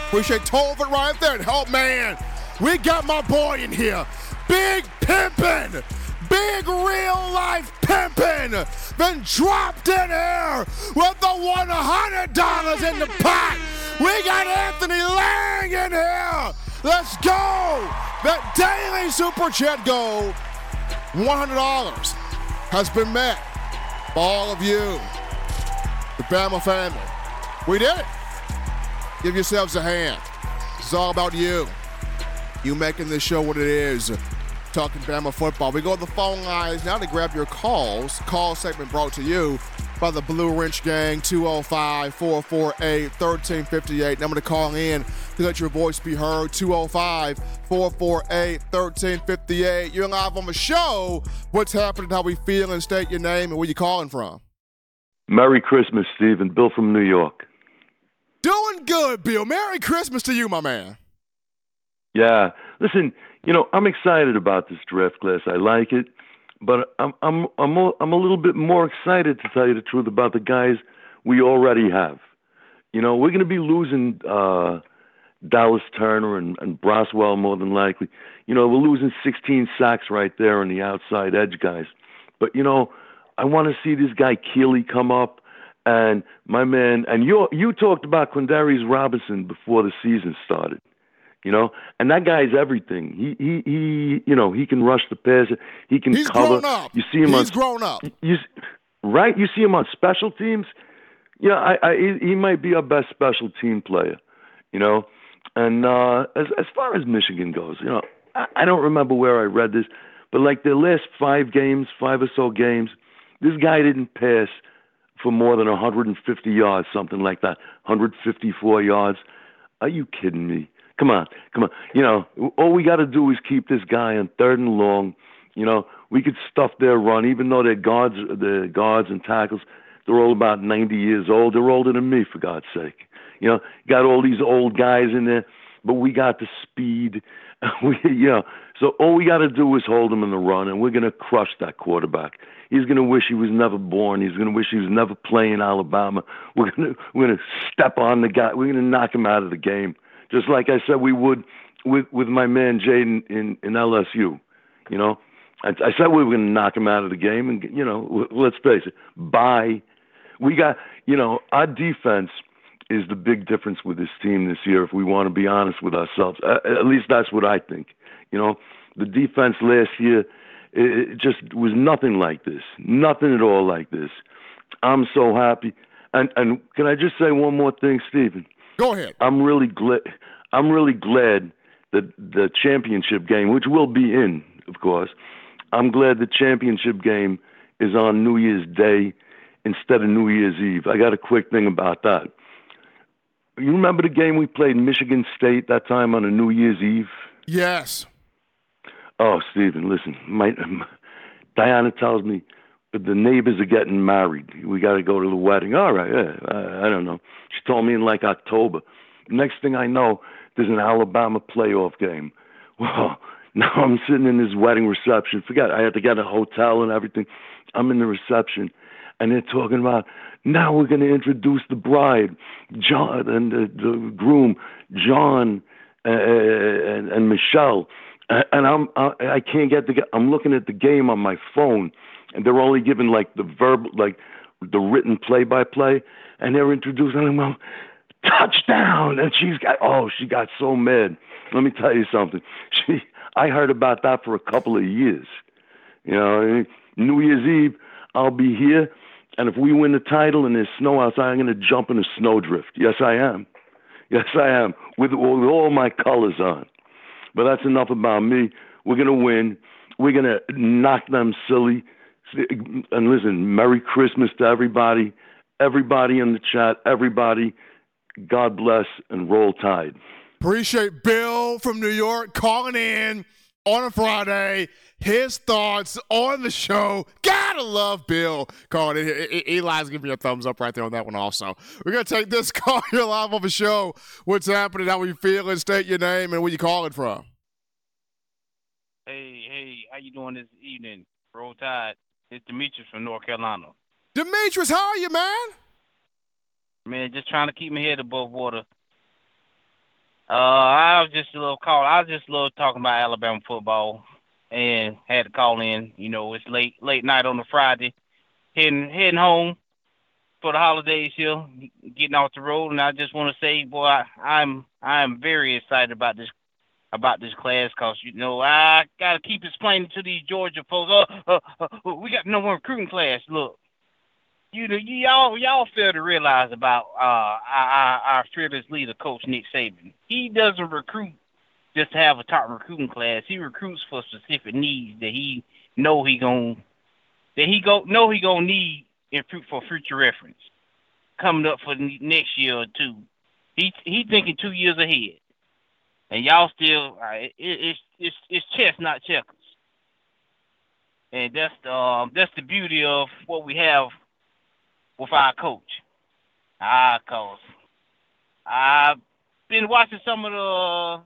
Appreciate Tolbert right there. And help, man. We got my boy in here. Big pimpin'. Big real life pimpin'. Been dropped in here with the $100 in the pot. We got Anthony Lang in here. Let's go. That daily super chat goal, $100 has been met by all of you, the Bama family. We did it. Give yourselves a hand. It's all about you. You making this show what it is. Talking Bama football. We go to the phone lines now to grab your calls. Call segment brought to you by the Blue Wrench Gang, 205 448 1358. Number to call in to let your voice be heard, 205 448 1358. You're live on the show. What's happening, how we feel, and state your name and where you calling from. Merry Christmas, Stephen. Bill from New York. Doing good, Bill. Merry Christmas to you, my man. Yeah. Listen, you know, I'm excited about this draft class. I like it, but I'm I'm I'm a, I'm a little bit more excited to tell you the truth about the guys we already have. You know, we're going to be losing uh Dallas Turner and, and Braswell more than likely. You know, we're losing 16 sacks right there on the outside edge guys. But you know, I want to see this guy Keeley come up and my man and you you talked about Quandarrius Robinson before the season started you know. And that guy's everything. He he he. You know, he can rush the passer. He can He's cover. grown up. You see him He's on. grown up. You right? You see him on special teams. Yeah, I, I he, he might be our best special team player. You know, and uh, as as far as Michigan goes, you know, I, I don't remember where I read this, but like the last five games, five or so games, this guy didn't pass for more than 150 yards, something like that, 154 yards. Are you kidding me? Come on, come on. You know, all we got to do is keep this guy on third and long. You know, we could stuff their run, even though their guards, the guards and tackles, they're all about 90 years old. They're older than me, for God's sake. You know, got all these old guys in there, but we got the speed. we, you know, so all we got to do is hold him in the run, and we're going to crush that quarterback. He's going to wish he was never born. He's going to wish he was never playing Alabama. We're going to we're going to step on the guy. We're going to knock him out of the game just like I said we would with with my man Jayden in in LSU. You know, I, I said we were going to knock him out of the game, and you know, let's face it, bye. We got you know our defense is the big difference with this team this year. If we want to be honest with ourselves, at least that's what I think. You know, the defense last year it, it just was nothing like this, nothing at all like this. I'm so happy. And and can I just say one more thing, Stephen? Go ahead. I'm really glad. I'm really glad that the championship game, which we'll be in, of course, I'm glad the championship game is on New Year's Day instead of New Year's Eve. I got a quick thing about that. You remember the game we played in Michigan State that time on a New Year's Eve? Yes. Oh, Stephen, listen. My, my Diana tells me the neighbors are getting married. We got to go to the wedding. All right, yeah, I, I don't know. She told me in like October. Next thing I know, there's an Alabama playoff game. Well, now I'm sitting in this wedding reception. Forget I had to get a hotel and everything. I'm in the reception, and they're talking about now we're going to introduce the bride, John and the, the groom, John uh, and, and Michelle. And I'm I, I can't get the. I'm looking at the game on my phone, and they're only given like the verbal, like the written play-by-play, and they're introducing them. Well, touchdown, and she's got oh, she got so mad. Let me tell you something. She, I heard about that for a couple of years. You know, New Year's Eve, I'll be here, and if we win the title and there's snow outside, I'm going to jump in a snowdrift. Yes, I am. Yes, I am, with, with all my colors on. But that's enough about me. We're going to win. We're going to knock them silly And listen, Merry Christmas to everybody, everybody in the chat, everybody. God bless and roll tide. Appreciate Bill from New York calling in on a Friday. His thoughts on the show. Gotta love Bill calling in. Eli's giving you a thumbs up right there on that one also. We're going to take this call here live on the show. What's happening? How are you feeling? State your name and where you calling from. Hey, hey, how you doing this evening? Roll Tide. It's Demetrius from North Carolina. Demetrius, how are you, man? Man, just trying to keep my head above water. Uh, I was just a little call. I was just a little talking about Alabama football, and had to call in. You know, it's late late night on a Friday, heading heading home for the holidays here, getting off the road, and I just want to say, boy, I, I'm I'm very excited about this about this class because you know I gotta keep explaining to these Georgia folks. Oh, uh, uh, we got no more recruiting class. Look, you know, y'all y'all fail to realize about uh, our, our fearless leader, Coach Nick Saban. He doesn't recruit just to have a top recruiting class. He recruits for specific needs that he know he gon' that he go know he gonna need in for future reference coming up for next year or two. He he thinking two years ahead, and y'all still uh, it, it's it's it's chess not checkers, and that's the um, that's the beauty of what we have with our coach. Ah, cause I've been watching some of the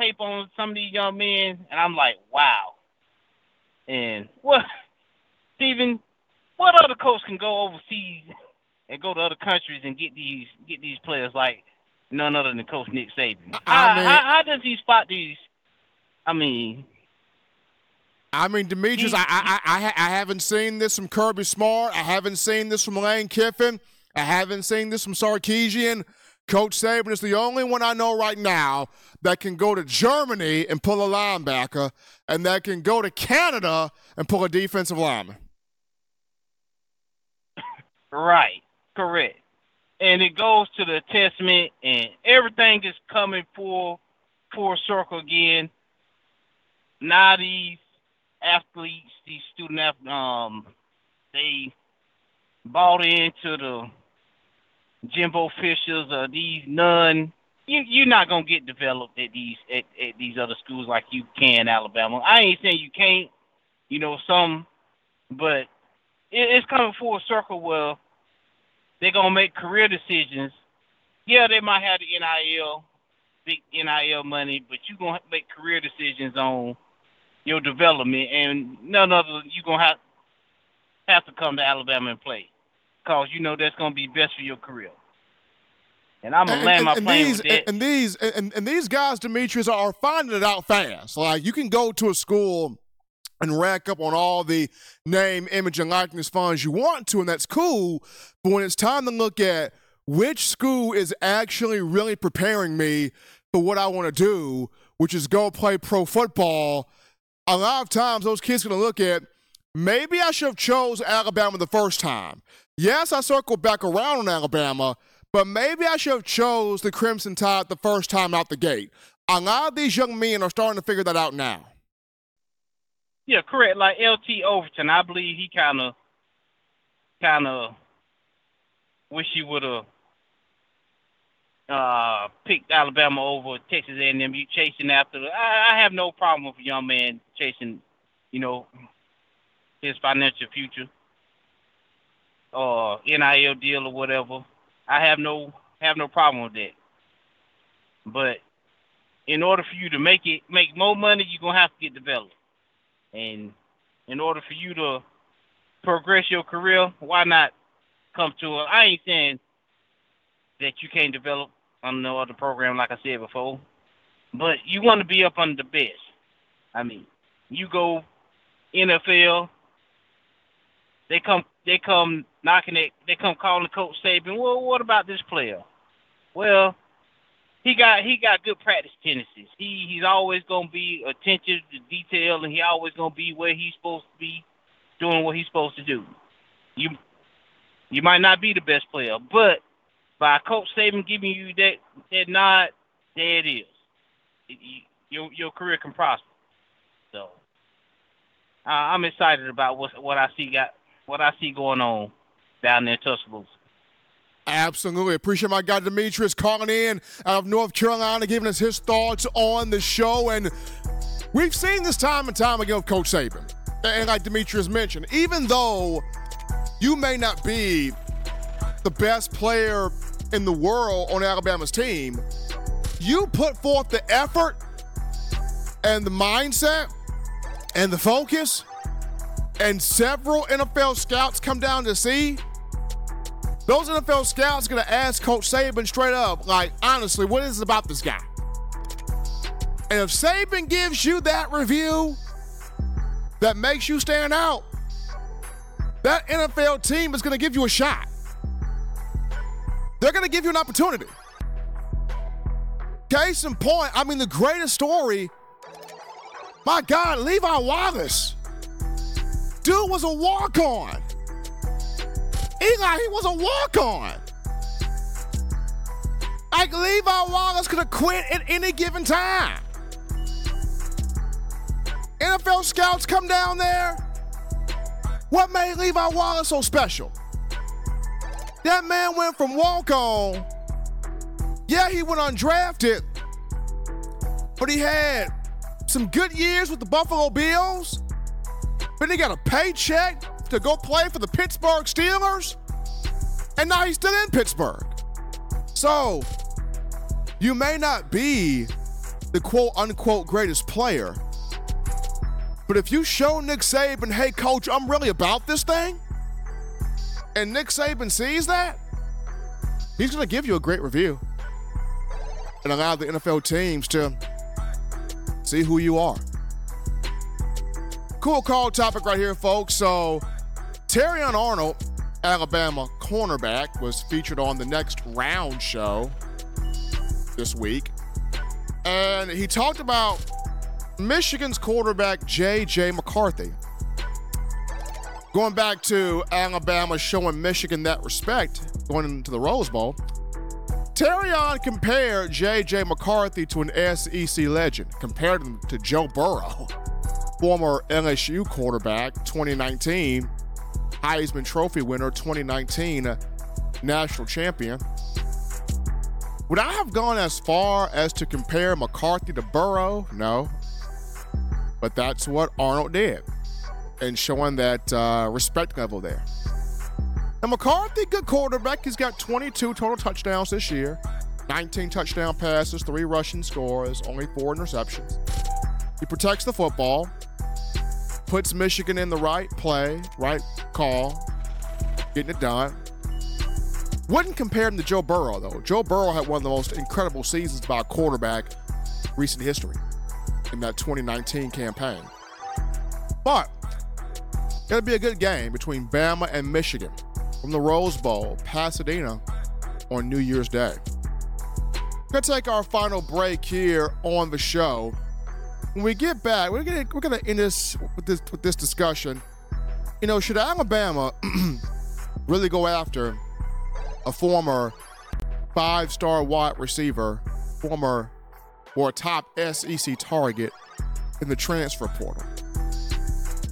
tape on some of these young men, and I'm like, wow. And what, Stephen? What other coach can go overseas and go to other countries and get these get these players like none other than Coach Nick Saban? I mean, how, how, how does he spot these? I mean, I mean, Demetrius, I, I, I, I haven't seen this from Kirby Smart. I haven't seen this from Lane Kiffin. I haven't seen this from Sarkisian. Coach Saban is the only one I know right now that can go to Germany and pull a linebacker, and that can go to Canada and pull a defensive lineman. Right, correct. And it goes to the testament, and everything is coming full, full circle again. Now these athletes, these student athletes, um, they bought into the Jimbo Fishers or these none. You you're not gonna get developed at these at, at these other schools like you can Alabama. I ain't saying you can't, you know, some, but it, it's coming full circle where they're gonna make career decisions. Yeah, they might have the NIL, big NIL money, but you're gonna make career decisions on your development, and none other you're gonna have have to come to Alabama and play, cause you know that's gonna be best for your career. And I'm gonna and, land and, my and plane these, with that. And these and, and these guys, Demetrius, are finding it out fast. Like you can go to a school and rack up on all the name, image, and likeness funds you want to, and that's cool. But when it's time to look at which school is actually really preparing me for what I want to do, which is go play pro football a lot of times those kids are going to look at maybe I should have chose Alabama the first time. Yes, I circled back around on Alabama, but maybe I should have chose the Crimson Tide the first time out the gate. A lot of these young men are starting to figure that out now. Yeah, correct. Like LT Overton, I believe he kind of, kind of wish he would have uh, picked Alabama over Texas A&M. You chasing after the. I, I have no problem with a young man chasing, you know, his financial future or NIL deal or whatever. I have no have no problem with that. But in order for you to make it make more money, you're gonna have to get developed. And in order for you to progress your career, why not come to a I ain't saying that you can't develop on no other program, like I said before. But you want to be up under the best. I mean, you go NFL, they come they come knocking it, they come calling the Coach Saban. Well, what about this player? Well, he got he got good practice tendencies. He he's always gonna be attentive to detail, and he always gonna be where he's supposed to be, doing what he's supposed to do. You you might not be the best player, but by Coach Saban giving you that that nod, there it is. It, you, your your career can prosper. So uh, I'm excited about what what I see got what I see going on down there in Tuscaloosa. Absolutely. Appreciate my guy Demetrius calling in out of North Carolina, giving us his thoughts on the show. And we've seen this time and time again with Coach Saban. And like Demetrius mentioned, even though you may not be the best player in the world on Alabama's team, you put forth the effort and the mindset and the focus, and several NFL scouts come down to see. Those NFL scouts gonna ask Coach Saban straight up, like, honestly, what is it about this guy? And if Saban gives you that review that makes you stand out, that NFL team is gonna give you a shot. They're gonna give you an opportunity. Case in point, I mean, the greatest story, my God, Levi Wallace. Dude was a walk on. Eli, he was a walk on. Like Levi Wallace could have quit at any given time. NFL scouts come down there. What made Levi Wallace so special? That man went from walk on. Yeah, he went undrafted, but he had some good years with the Buffalo Bills. But he got a paycheck to go play for the Pittsburgh Steelers. And now he's still in Pittsburgh. So, you may not be the quote unquote greatest player, but if you show Nick Saban, hey, coach, I'm really about this thing, and Nick Saban sees that, he's going to give you a great review and allow the NFL teams to see who you are. Cool call topic right here, folks. So, Terrion Arnold, Alabama cornerback, was featured on the Next Round show this week. And he talked about Michigan's quarterback, J.J. McCarthy. Going back to Alabama showing Michigan that respect going into the Rose Bowl, Terrion compared J.J. McCarthy to an SEC legend, compared him to Joe Burrow former LSU quarterback, 2019 Heisman Trophy winner, 2019 national champion. Would I have gone as far as to compare McCarthy to Burrow? No. But that's what Arnold did, and showing that uh, respect level there. And McCarthy, good quarterback. He's got 22 total touchdowns this year, 19 touchdown passes, three rushing scores, only four interceptions. He protects the football puts Michigan in the right play, right call, getting it done. Wouldn't compare him to Joe Burrow, though. Joe Burrow had one of the most incredible seasons by a quarterback recent history in that 2019 campaign. But it'll be a good game between Bama and Michigan from the Rose Bowl, Pasadena, on New Year's Day. We're gonna take our final break here on the show when we get back, we're gonna we're gonna end this with this with this discussion. You know, should Alabama really go after a former five-star wide receiver, former or top SEC target in the transfer portal?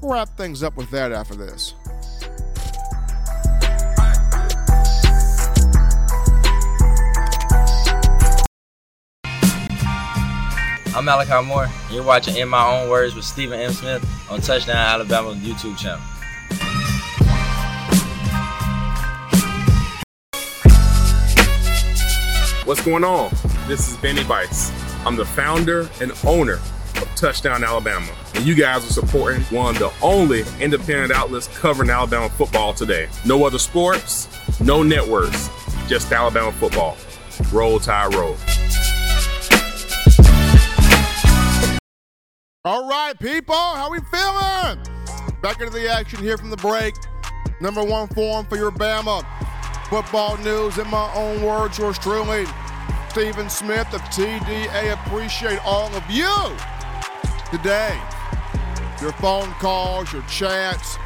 We'll wrap things up with that after this. I'm Malachi Moore, and you're watching In My Own Words with Stephen M. Smith on Touchdown Alabama YouTube channel. What's going on? This is Benny Bice. I'm the founder and owner of Touchdown Alabama, and you guys are supporting one of the only independent outlets covering Alabama football today. No other sports, no networks, just Alabama football. Roll Tide Roll. All right, people, how we feeling? Back into the action here from the break. Number one form for your Bama football news. In my own words, yours truly, Stephen Smith of TDA. Appreciate all of you today. Your phone calls, your chats,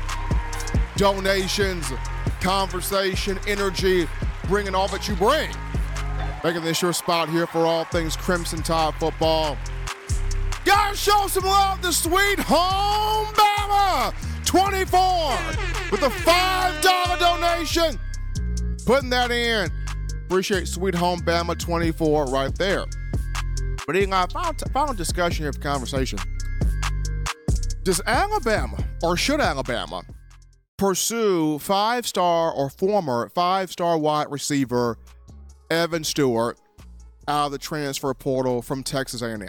donations, conversation, energy, bringing all that you bring. Making this your spot here for all things Crimson Tide football. Gotta show some love to sweet home Bama. Bama 24 with a $5 donation. Putting that in. Appreciate Sweet Home Bama 24 right there. But in our final, final discussion of conversation, does Alabama or should Alabama pursue five star or former five star wide receiver Evan Stewart out of the transfer portal from Texas A&M?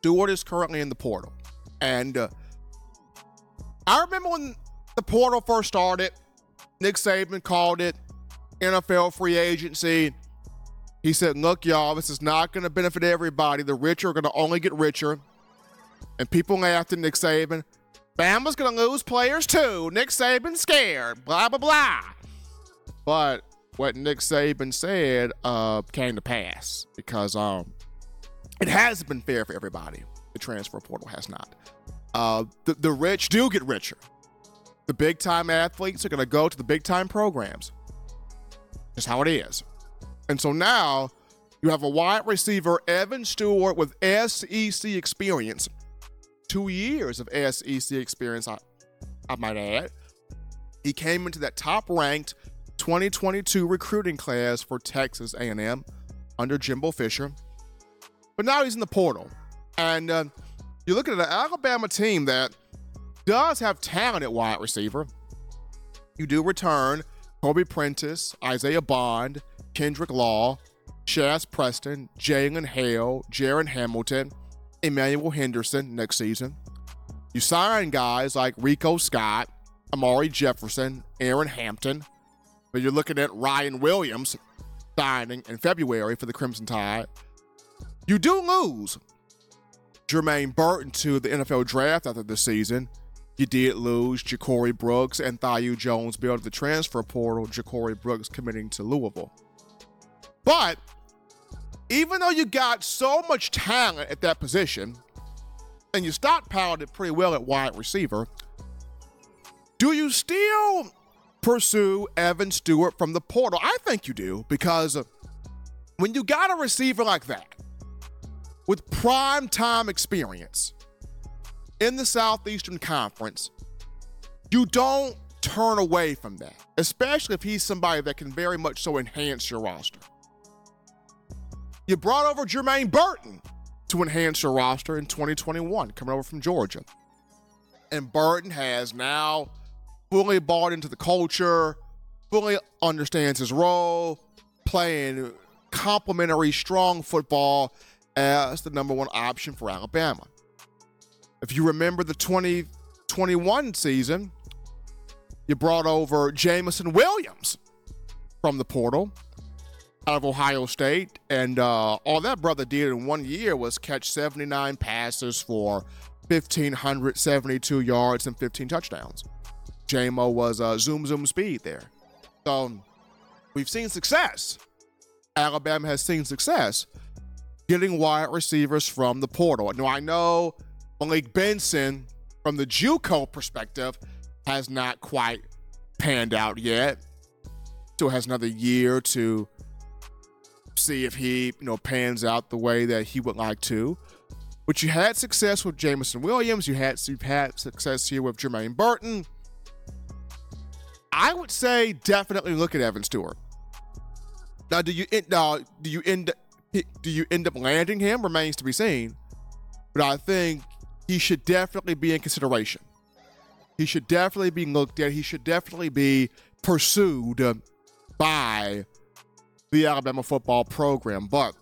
Stewart is currently in the portal, and uh, I remember when the portal first started. Nick Saban called it NFL free agency. He said, Look, y'all, this is not going to benefit everybody. The rich are going to only get richer. And people laughed at Nick Saban. Bama's going to lose players too. Nick Saban's scared. Blah, blah, blah. But what Nick Saban said uh, came to pass because um, it has been fair for everybody. The transfer portal has not. Uh, the, the rich do get richer. The big time athletes are going to go to the big time programs. Just how it is. And so now you have a wide receiver, Evan Stewart, with SEC experience, two years of SEC experience, I, I might add. He came into that top-ranked 2022 recruiting class for Texas A&M under Jimbo Fisher, but now he's in the portal, and uh, you're looking at an Alabama team that does have talent at wide receiver. You do return Kobe Prentice, Isaiah Bond, Kendrick Law, Shazz Preston, Jalen Hale, Jaron Hamilton, Emmanuel Henderson next season. You sign guys like Rico Scott, Amari Jefferson, Aeryn Hampton, but you're looking at Ryan Williams signing in February for the Crimson Tide. You do lose Jermaine Burton to the NFL draft after the season. You did lose Ja'Corey Brooks and Thaiu Jones built the transfer portal, Ja'Corey Brooks committing to Louisville. But even though you got so much talent at that position, and you stockpiled it pretty well at wide receiver, do you still pursue Evan Stewart from the portal? I think you do, because when you got a receiver like that with prime time experience, in the Southeastern Conference, you don't turn away from that, especially if he's somebody that can very much so enhance your roster. You brought over Jermaine Burton to enhance your roster in 2021, coming over from Georgia. And Burton has now fully bought into the culture, fully understands his role, playing complementary, strong football as the number one option for Alabama. If you remember the 2021 season, you brought over Jameson Williams from the portal out of Ohio State. And uh, all that brother did in one year was catch 79 passes for 1,572 yards and 15 touchdowns. JMO was uh, zoom, zoom speed there. So we've seen success. Alabama has seen success getting wide receivers from the portal. Now, I know Malik Benson, from the JUCO perspective, has not quite panned out yet. Still has another year to see if he, you know, pans out the way that he would like to. But you had success with Jameson Williams. You had you've had success here with Jermaine Burton. I would say definitely look at Evan Stewart. Now, do you now uh, do you end do you end up landing him? Remains to be seen. But I think he should definitely be in consideration. He should definitely be looked at. He should definitely be pursued um, by the Alabama football program. But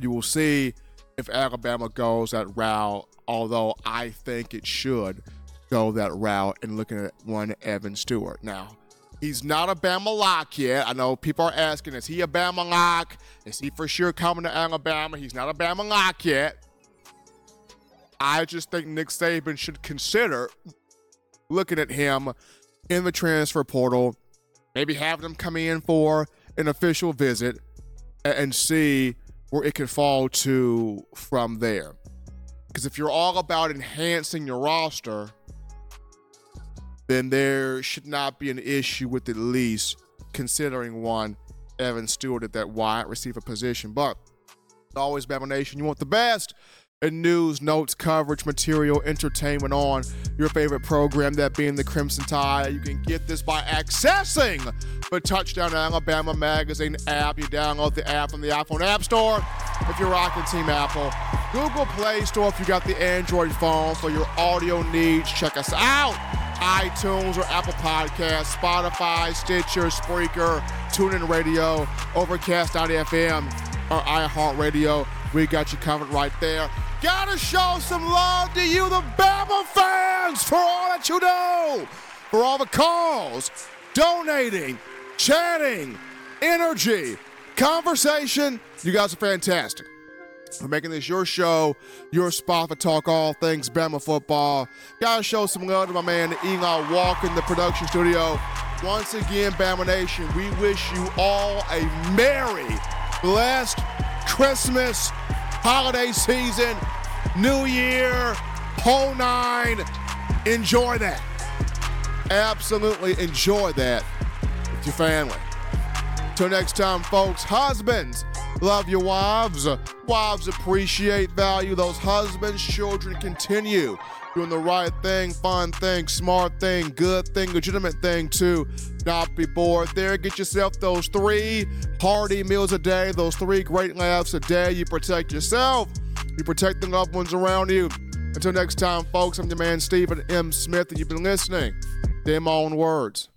you will see if Alabama goes that route, although I think it should go that route and looking at one Evan Stewart. Now, he's not a Bama lock yet. I know people are asking, is he a Bama lock? Is he for sure coming to Alabama? He's not a Bama lock yet. I just think Nick Saban should consider looking at him in the transfer portal, maybe have him come in for an official visit and see where it could fall to from there. Because if you're all about enhancing your roster, then there should not be an issue with at least considering one Evan Stewart at that wide receiver position. But always, Bama Nation, you want the best. and news, notes, coverage, material, entertainment on your favorite program, that being the Crimson Tide. You can get this by accessing the Touchdown Alabama Magazine app. You download the app from the iPhone App Store if you're rocking Team Apple. Google Play Store if you got the Android phone for your audio needs. Check us out. iTunes or Apple Podcasts, Spotify, Stitcher, Spreaker, TuneIn Radio, Overcast.fm, or iHeartRadio. We got you covered right there. Gotta show some love to you, the Bama fans, for all that you do, for all the calls, donating, chatting, energy, conversation. You guys are fantastic. We're making this your show, your spot for talk all things Bama football. Gotta show some love to my man Eli Walk in the production studio. Once again, Bama Nation, we wish you all a merry, blessed Christmas, holiday season, New Year, whole nine. Enjoy that. Absolutely enjoy that with your family. Till next time, folks, husbands, love your wives. Wives appreciate, value those husbands. Children continue doing the right thing, fun thing, smart thing, good thing, legitimate thing to not be bored there. Get yourself those three hearty meals a day, those three great laughs a day. You protect yourself, you protect the loved ones around you. Until next time, folks, I'm your man Stephen M. Smith, and you've been listening to My Own Words.